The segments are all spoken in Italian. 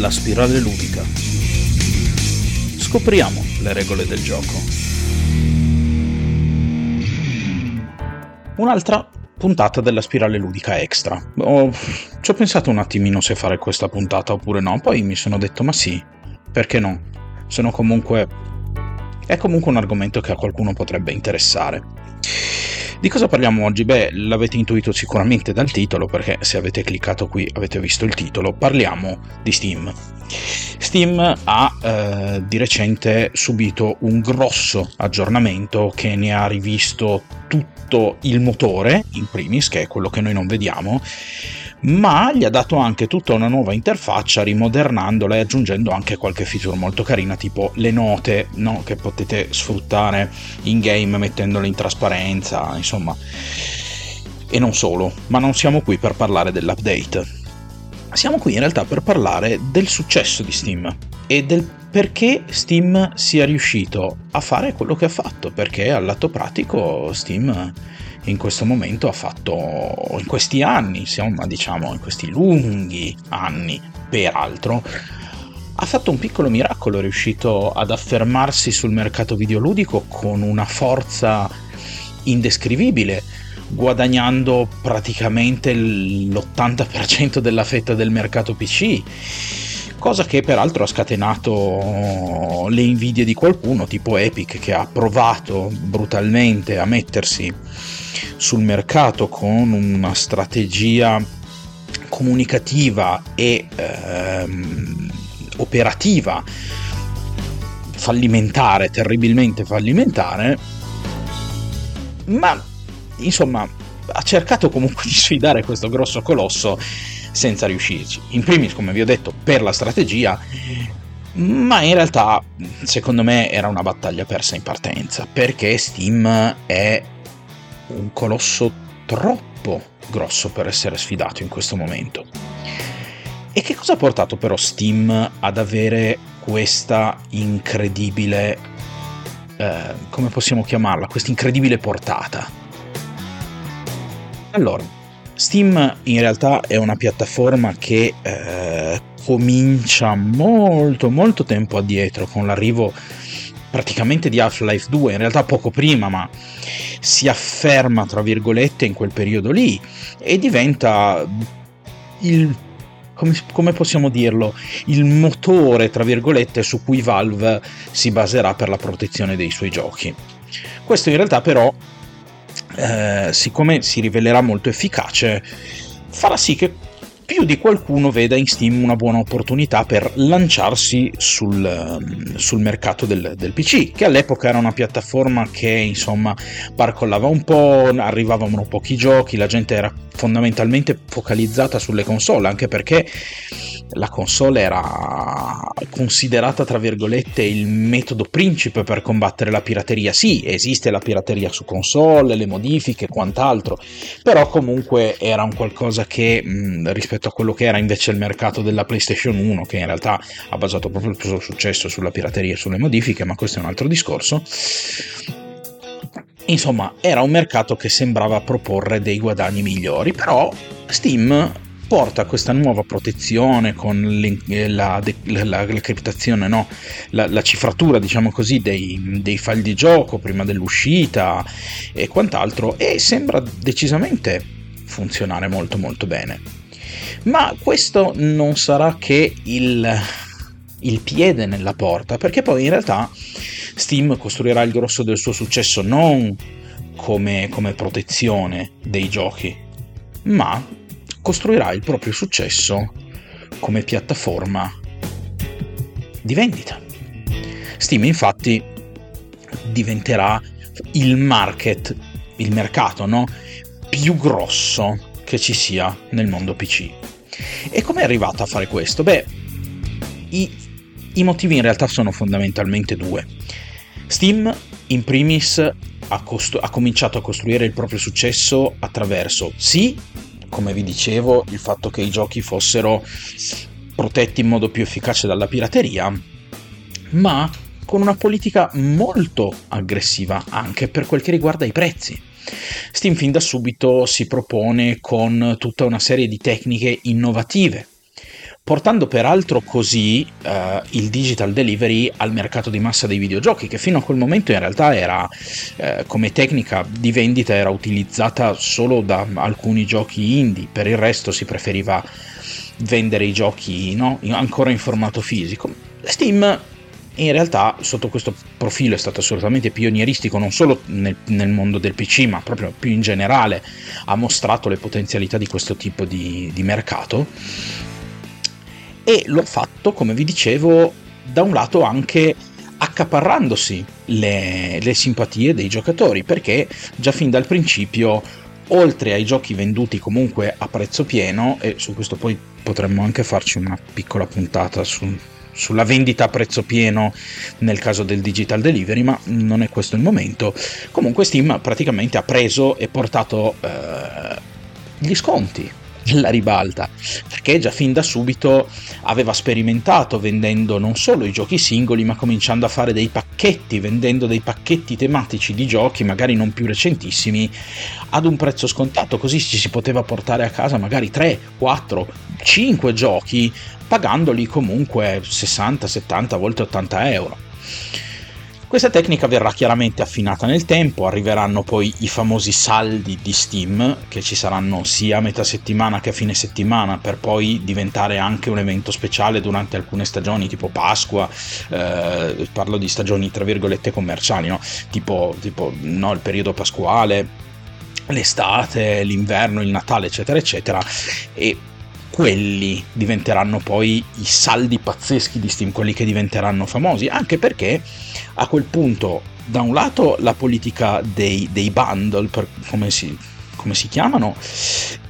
La spirale ludica. Scopriamo le regole del gioco. Un'altra puntata della spirale ludica extra. Oh, ci ho pensato un attimino se fare questa puntata oppure no, poi mi sono detto ma sì, perché no? Sono comunque... è comunque un argomento che a qualcuno potrebbe interessare. Di cosa parliamo oggi? Beh, l'avete intuito sicuramente dal titolo, perché se avete cliccato qui avete visto il titolo. Parliamo di Steam. Steam ha eh, di recente subito un grosso aggiornamento che ne ha rivisto tutto il motore, in primis, che è quello che noi non vediamo, ma gli ha dato anche tutta una nuova interfaccia rimodernandola e aggiungendo anche qualche feature molto carina tipo le note no? che potete sfruttare in game mettendole in trasparenza insomma e non solo ma non siamo qui per parlare dell'update siamo qui in realtà per parlare del successo di Steam e del perché Steam sia riuscito a fare quello che ha fatto perché al lato pratico Steam in questo momento ha fatto, in questi anni, insomma, diciamo, in questi lunghi anni, peraltro, ha fatto un piccolo miracolo, è riuscito ad affermarsi sul mercato videoludico con una forza indescrivibile, guadagnando praticamente l'80% della fetta del mercato PC cosa che peraltro ha scatenato le invidie di qualcuno tipo Epic che ha provato brutalmente a mettersi sul mercato con una strategia comunicativa e ehm, operativa fallimentare, terribilmente fallimentare, ma insomma ha cercato comunque di sfidare questo grosso colosso senza riuscirci. In primis, come vi ho detto, per la strategia, ma in realtà secondo me era una battaglia persa in partenza, perché Steam è un colosso troppo grosso per essere sfidato in questo momento. E che cosa ha portato però Steam ad avere questa incredibile, eh, come possiamo chiamarla, questa incredibile portata? Allora, Steam in realtà è una piattaforma che eh, comincia molto molto tempo addietro con l'arrivo praticamente di Half-Life 2, in realtà poco prima, ma si afferma tra virgolette in quel periodo lì e diventa il come, possiamo dirlo, il motore, tra virgolette, su cui Valve si baserà per la protezione dei suoi giochi. Questo in realtà però, eh, siccome si rivelerà molto efficace, farà sì che più di qualcuno veda in Steam una buona opportunità per lanciarsi sul, ehm, sul mercato del, del, PC, che all'epoca era una piattaforma che insomma barcollava un po', arrivavano pochi giochi, la gente era fondamentalmente focalizzata sulle console, anche perché la console era considerata tra virgolette il metodo principe per combattere la pirateria. Sì, esiste la pirateria su console, le modifiche e quant'altro, però comunque era un qualcosa che mh, rispetto a quello che era invece il mercato della PlayStation 1, che in realtà ha basato proprio il suo successo sulla pirateria e sulle modifiche, ma questo è un altro discorso. Insomma, era un mercato che sembrava proporre dei guadagni migliori, però Steam porta questa nuova protezione con la, la, la, la criptazione, no? la, cifratura, diciamo così, dei, dei, file di gioco prima dell'uscita e quant'altro, e sembra decisamente funzionare molto molto bene. Ma questo non sarà che il, il piede nella porta, perché poi in realtà Steam costruirà il grosso del suo successo non come, come protezione dei giochi, ma costruirà il proprio successo come piattaforma di vendita. Steam infatti diventerà il market, il mercato no? più grosso che ci sia nel mondo PC. E come è arrivata a fare questo? Beh, i, i motivi in realtà sono fondamentalmente due. Steam in primis ha, costru- ha cominciato a costruire il proprio successo attraverso sì come vi dicevo, il fatto che i giochi fossero protetti in modo più efficace dalla pirateria, ma con una politica molto aggressiva anche per quel che riguarda i prezzi. Steam fin da subito si propone con tutta una serie di tecniche innovative, portando peraltro così eh, il digital delivery al mercato di massa dei videogiochi, che fino a quel momento in realtà era eh, come tecnica di vendita era utilizzata solo da alcuni giochi indie, per il resto si preferiva vendere i giochi no? ancora in formato fisico. Steam in realtà sotto questo profilo è stato assolutamente pionieristico non solo nel, nel, mondo del PC ma proprio più in generale ha mostrato le potenzialità di questo tipo di, di mercato e l'ho fatto come vi dicevo da un lato anche accaparrandosi le, le simpatie dei giocatori perché già fin dal principio oltre ai giochi venduti comunque a prezzo pieno e su questo poi potremmo anche farci una piccola puntata su, sulla vendita a prezzo pieno nel caso del digital delivery, ma non è questo il momento. Comunque Steam praticamente ha preso e portato eh, gli sconti la ribalta, perché già fin da subito aveva sperimentato vendendo non solo i giochi singoli, ma cominciando a fare dei pacchetti, vendendo dei pacchetti tematici di giochi, magari non più recentissimi, ad un prezzo scontato, così ci si poteva portare a casa magari 3, 4, 5 giochi pagandoli comunque 60, 70, volte 80 euro. Questa tecnica verrà chiaramente affinata nel tempo, arriveranno poi i famosi saldi di Steam che ci saranno sia a metà settimana che a fine settimana per poi diventare anche un evento speciale durante alcune stagioni tipo Pasqua, eh, parlo di stagioni tra virgolette commerciali, no? tipo, tipo no, il periodo pasquale, l'estate, l'inverno, il Natale eccetera eccetera e quelli diventeranno poi i saldi pazzeschi di Steam, quelli che diventeranno famosi, anche perché a quel punto, da un lato, la politica dei, dei bundle, per, come, si, come, si, chiamano,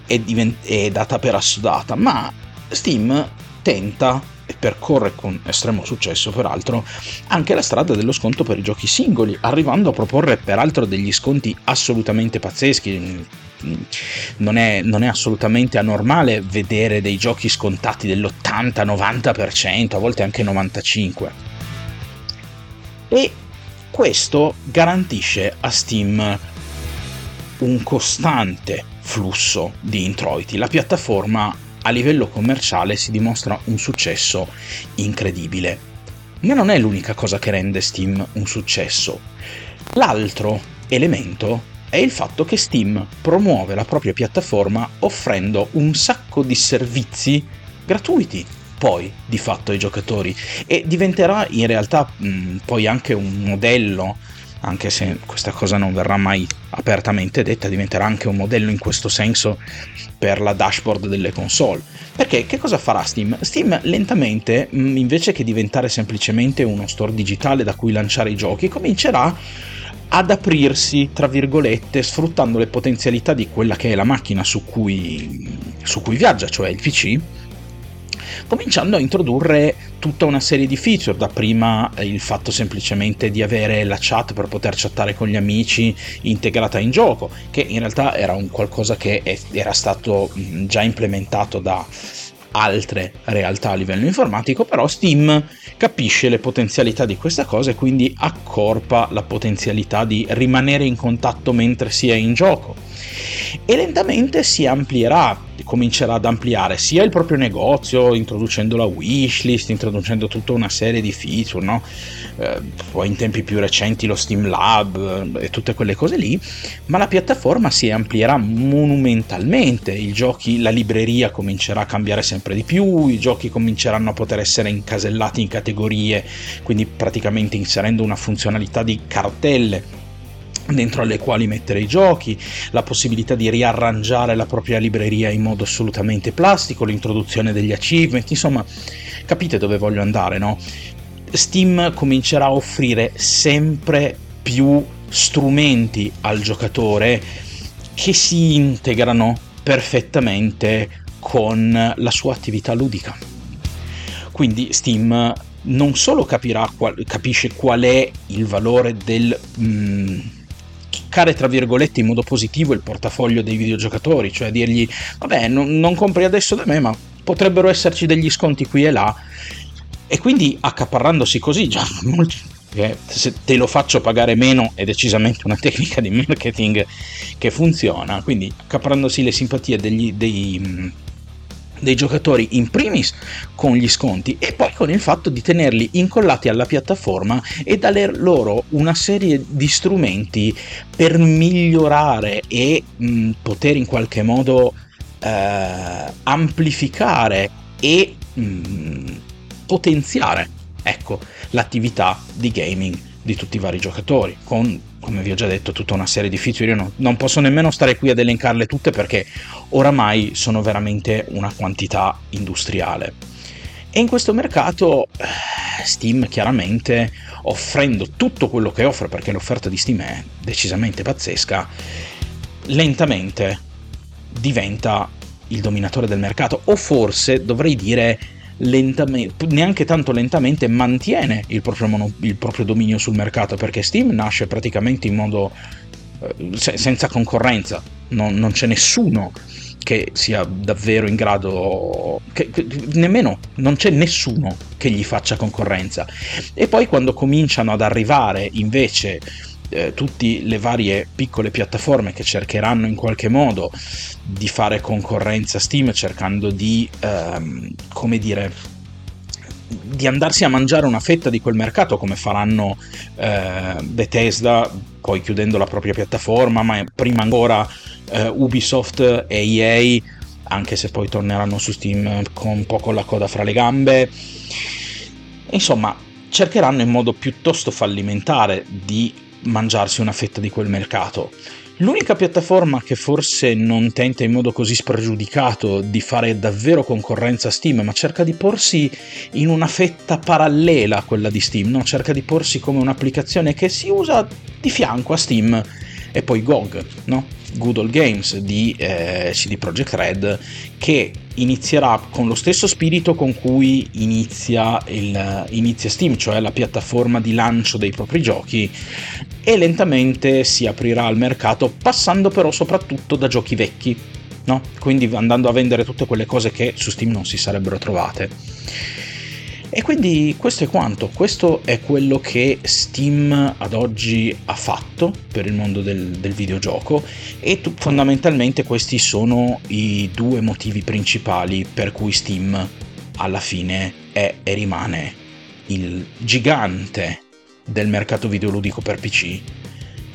è, divent- è data per assodata, ma Steam tenta e percorre con estremo successo peraltro anche la strada dello sconto per i giochi singoli, arrivando a proporre peraltro degli sconti assolutamente pazzeschi. Non è, non è assolutamente anormale vedere dei giochi scontati dell'80-90%, a volte anche 95%. E questo garantisce a Steam un costante flusso di introiti. La piattaforma a livello commerciale si dimostra un successo incredibile. Ma non è l'unica cosa che rende Steam un successo. L'altro elemento è il fatto che Steam promuove la propria piattaforma offrendo un sacco di servizi gratuiti poi di fatto ai giocatori e diventerà in realtà mh, poi anche un modello anche se questa cosa non verrà mai apertamente detta, diventerà anche un modello in questo senso per la dashboard delle console. Perché che cosa farà Steam? Steam lentamente, invece che diventare semplicemente uno store digitale da cui lanciare i giochi, comincerà ad aprirsi, tra virgolette, sfruttando le potenzialità di quella che è la macchina su cui, su cui viaggia, cioè il PC, cominciando a introdurre tutta una serie di feature, da prima il fatto semplicemente di avere la chat per poter chattare con gli amici integrata in gioco, che in realtà era un qualcosa che era stato già implementato da altre realtà a livello informatico, però Steam capisce le potenzialità di questa cosa e quindi accorpa la potenzialità di rimanere in contatto mentre si è in gioco. E lentamente si amplierà comincerà ad ampliare sia il proprio negozio, introducendo la wishlist, introducendo tutta una serie di feature, no? eh, poi in tempi più recenti lo Steam Lab eh, e tutte quelle cose lì, ma la piattaforma si amplierà monumentalmente, i giochi, la libreria comincerà a cambiare sempre di più, i giochi cominceranno a poter essere incasellati in categorie, quindi praticamente inserendo una funzionalità di cartelle dentro alle quali mettere i giochi, la possibilità di riarrangiare la propria libreria in modo assolutamente plastico, l'introduzione degli achievement, insomma, capite dove voglio andare, no? Steam comincerà a offrire sempre più strumenti al giocatore che si integrano perfettamente con la sua attività ludica. Quindi Steam non solo capirà, capisce qual è il valore del... Mm, toccare tra virgolette in modo positivo il portafoglio dei videogiocatori, cioè dirgli vabbè non, non compri adesso da me ma potrebbero esserci degli sconti qui e là. E quindi accaparrandosi così già se te lo faccio pagare meno è decisamente una tecnica di marketing che funziona. Quindi accaparrandosi le simpatie degli, dei, dei giocatori in primis con gli sconti e poi con il fatto di tenerli incollati alla piattaforma e dare loro una serie di strumenti per migliorare e mh, poter in qualche modo eh, amplificare e mh, potenziare ecco, l'attività di gaming di tutti i vari giocatori con come vi ho già detto, tutta una serie di feature. Io non, non, posso nemmeno stare qui ad elencarle tutte perché oramai sono veramente una quantità industriale. E in questo mercato eh, Steam chiaramente offrendo tutto quello che offre, perché l'offerta di Steam è decisamente pazzesca, lentamente diventa il dominatore del mercato, o forse dovrei dire lentamente, neanche tanto lentamente, mantiene il proprio, mono, il proprio dominio sul mercato, perché Steam nasce praticamente in modo eh, se, senza concorrenza, non, non, c'è nessuno che sia davvero in grado, che, che, nemmeno, non c'è nessuno che gli faccia concorrenza. E poi quando cominciano ad arrivare invece eh, tutte le varie piccole piattaforme che cercheranno in qualche modo di fare concorrenza a Steam cercando di, ehm, come dire, di andarsi a mangiare una fetta di quel mercato come faranno eh, Bethesda poi chiudendo la propria piattaforma ma prima ancora eh, Ubisoft e EA anche se poi torneranno su Steam con un po' con la coda fra le gambe. Insomma cercheranno in modo piuttosto fallimentare di mangiarsi una fetta di quel mercato L'unica piattaforma che forse non tenta in modo così spregiudicato di fare davvero concorrenza a Steam, ma cerca di porsi in una fetta parallela a quella di Steam, no? cerca di porsi come un'applicazione che si usa di fianco a Steam e poi GOG, no? Good Old Games di eh, CD Projekt Red, che inizierà con lo stesso spirito con cui inizia, il, inizia Steam, cioè la piattaforma di lancio dei propri giochi, e lentamente si aprirà al mercato, passando però soprattutto da giochi vecchi, no? quindi andando a vendere tutte quelle cose che su Steam non si sarebbero trovate. E quindi questo è quanto, questo è quello che Steam ad oggi ha fatto per il mondo del, del videogioco e t- fondamentalmente questi sono i due motivi principali per cui Steam alla fine è e rimane il gigante del mercato videoludico per PC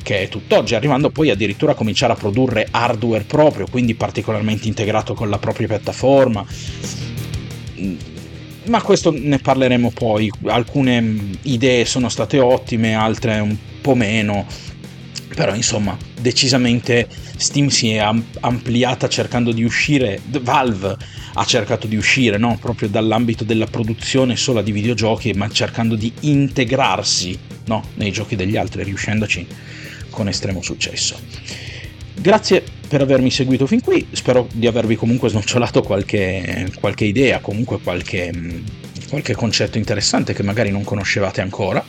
che è tutt'oggi, arrivando poi addirittura a cominciare a produrre hardware proprio, quindi particolarmente integrato con la propria piattaforma ma questo ne parleremo poi. Alcune idee sono state ottime, altre un po' meno. Però insomma, decisamente Steam si è ampliata cercando di uscire, Valve ha cercato di uscire no? proprio dall'ambito della produzione sola di videogiochi, ma cercando di integrarsi no? nei giochi degli altri, riuscendoci con estremo successo. Grazie per avermi seguito fin qui, spero di avervi comunque snocciolato qualche, qualche idea, comunque qualche, qualche concetto interessante che magari non conoscevate ancora.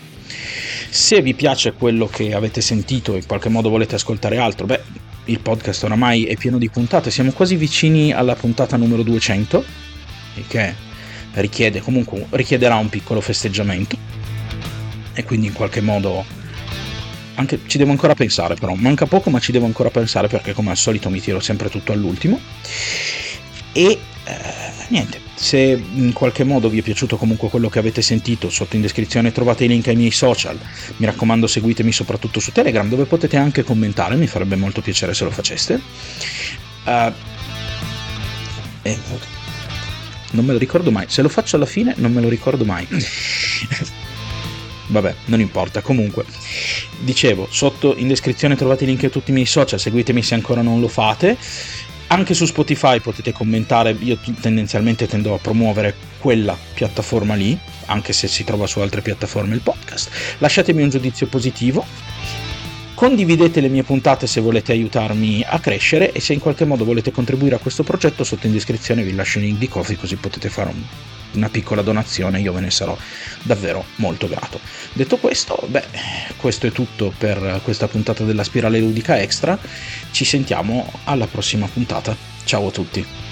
Se vi piace quello che avete sentito e in qualche modo volete ascoltare altro, beh, il podcast oramai è pieno di puntate, siamo quasi vicini alla puntata numero 200, il che richiede comunque richiederà un piccolo festeggiamento e quindi in qualche modo anche, ci devo ancora pensare però, manca poco ma ci devo ancora pensare perché come al solito mi tiro sempre tutto all'ultimo. E eh, niente, se in qualche modo vi è piaciuto comunque quello che avete sentito, sotto in descrizione trovate i link ai miei social. Mi raccomando seguitemi soprattutto su Telegram dove potete anche commentare, mi farebbe molto piacere se lo faceste. Uh, eh, non me lo ricordo mai, se lo faccio alla fine non me lo ricordo mai. Vabbè, non importa, comunque. Dicevo, sotto in descrizione trovate i link a tutti i miei social, seguitemi se ancora non lo fate. Anche su Spotify potete commentare, io tendenzialmente tendo a promuovere quella piattaforma lì, anche se si trova su altre piattaforme il podcast. Lasciatemi un giudizio positivo. Condividete le mie puntate se volete aiutarmi a crescere e se in qualche modo volete contribuire a questo progetto sotto in descrizione vi lascio il link di Coffee così potete fare un una piccola donazione, io ve ne sarò davvero molto grato. Detto questo, beh, questo è tutto per questa puntata della Spirale Ludica Extra. Ci sentiamo alla prossima puntata. Ciao a tutti.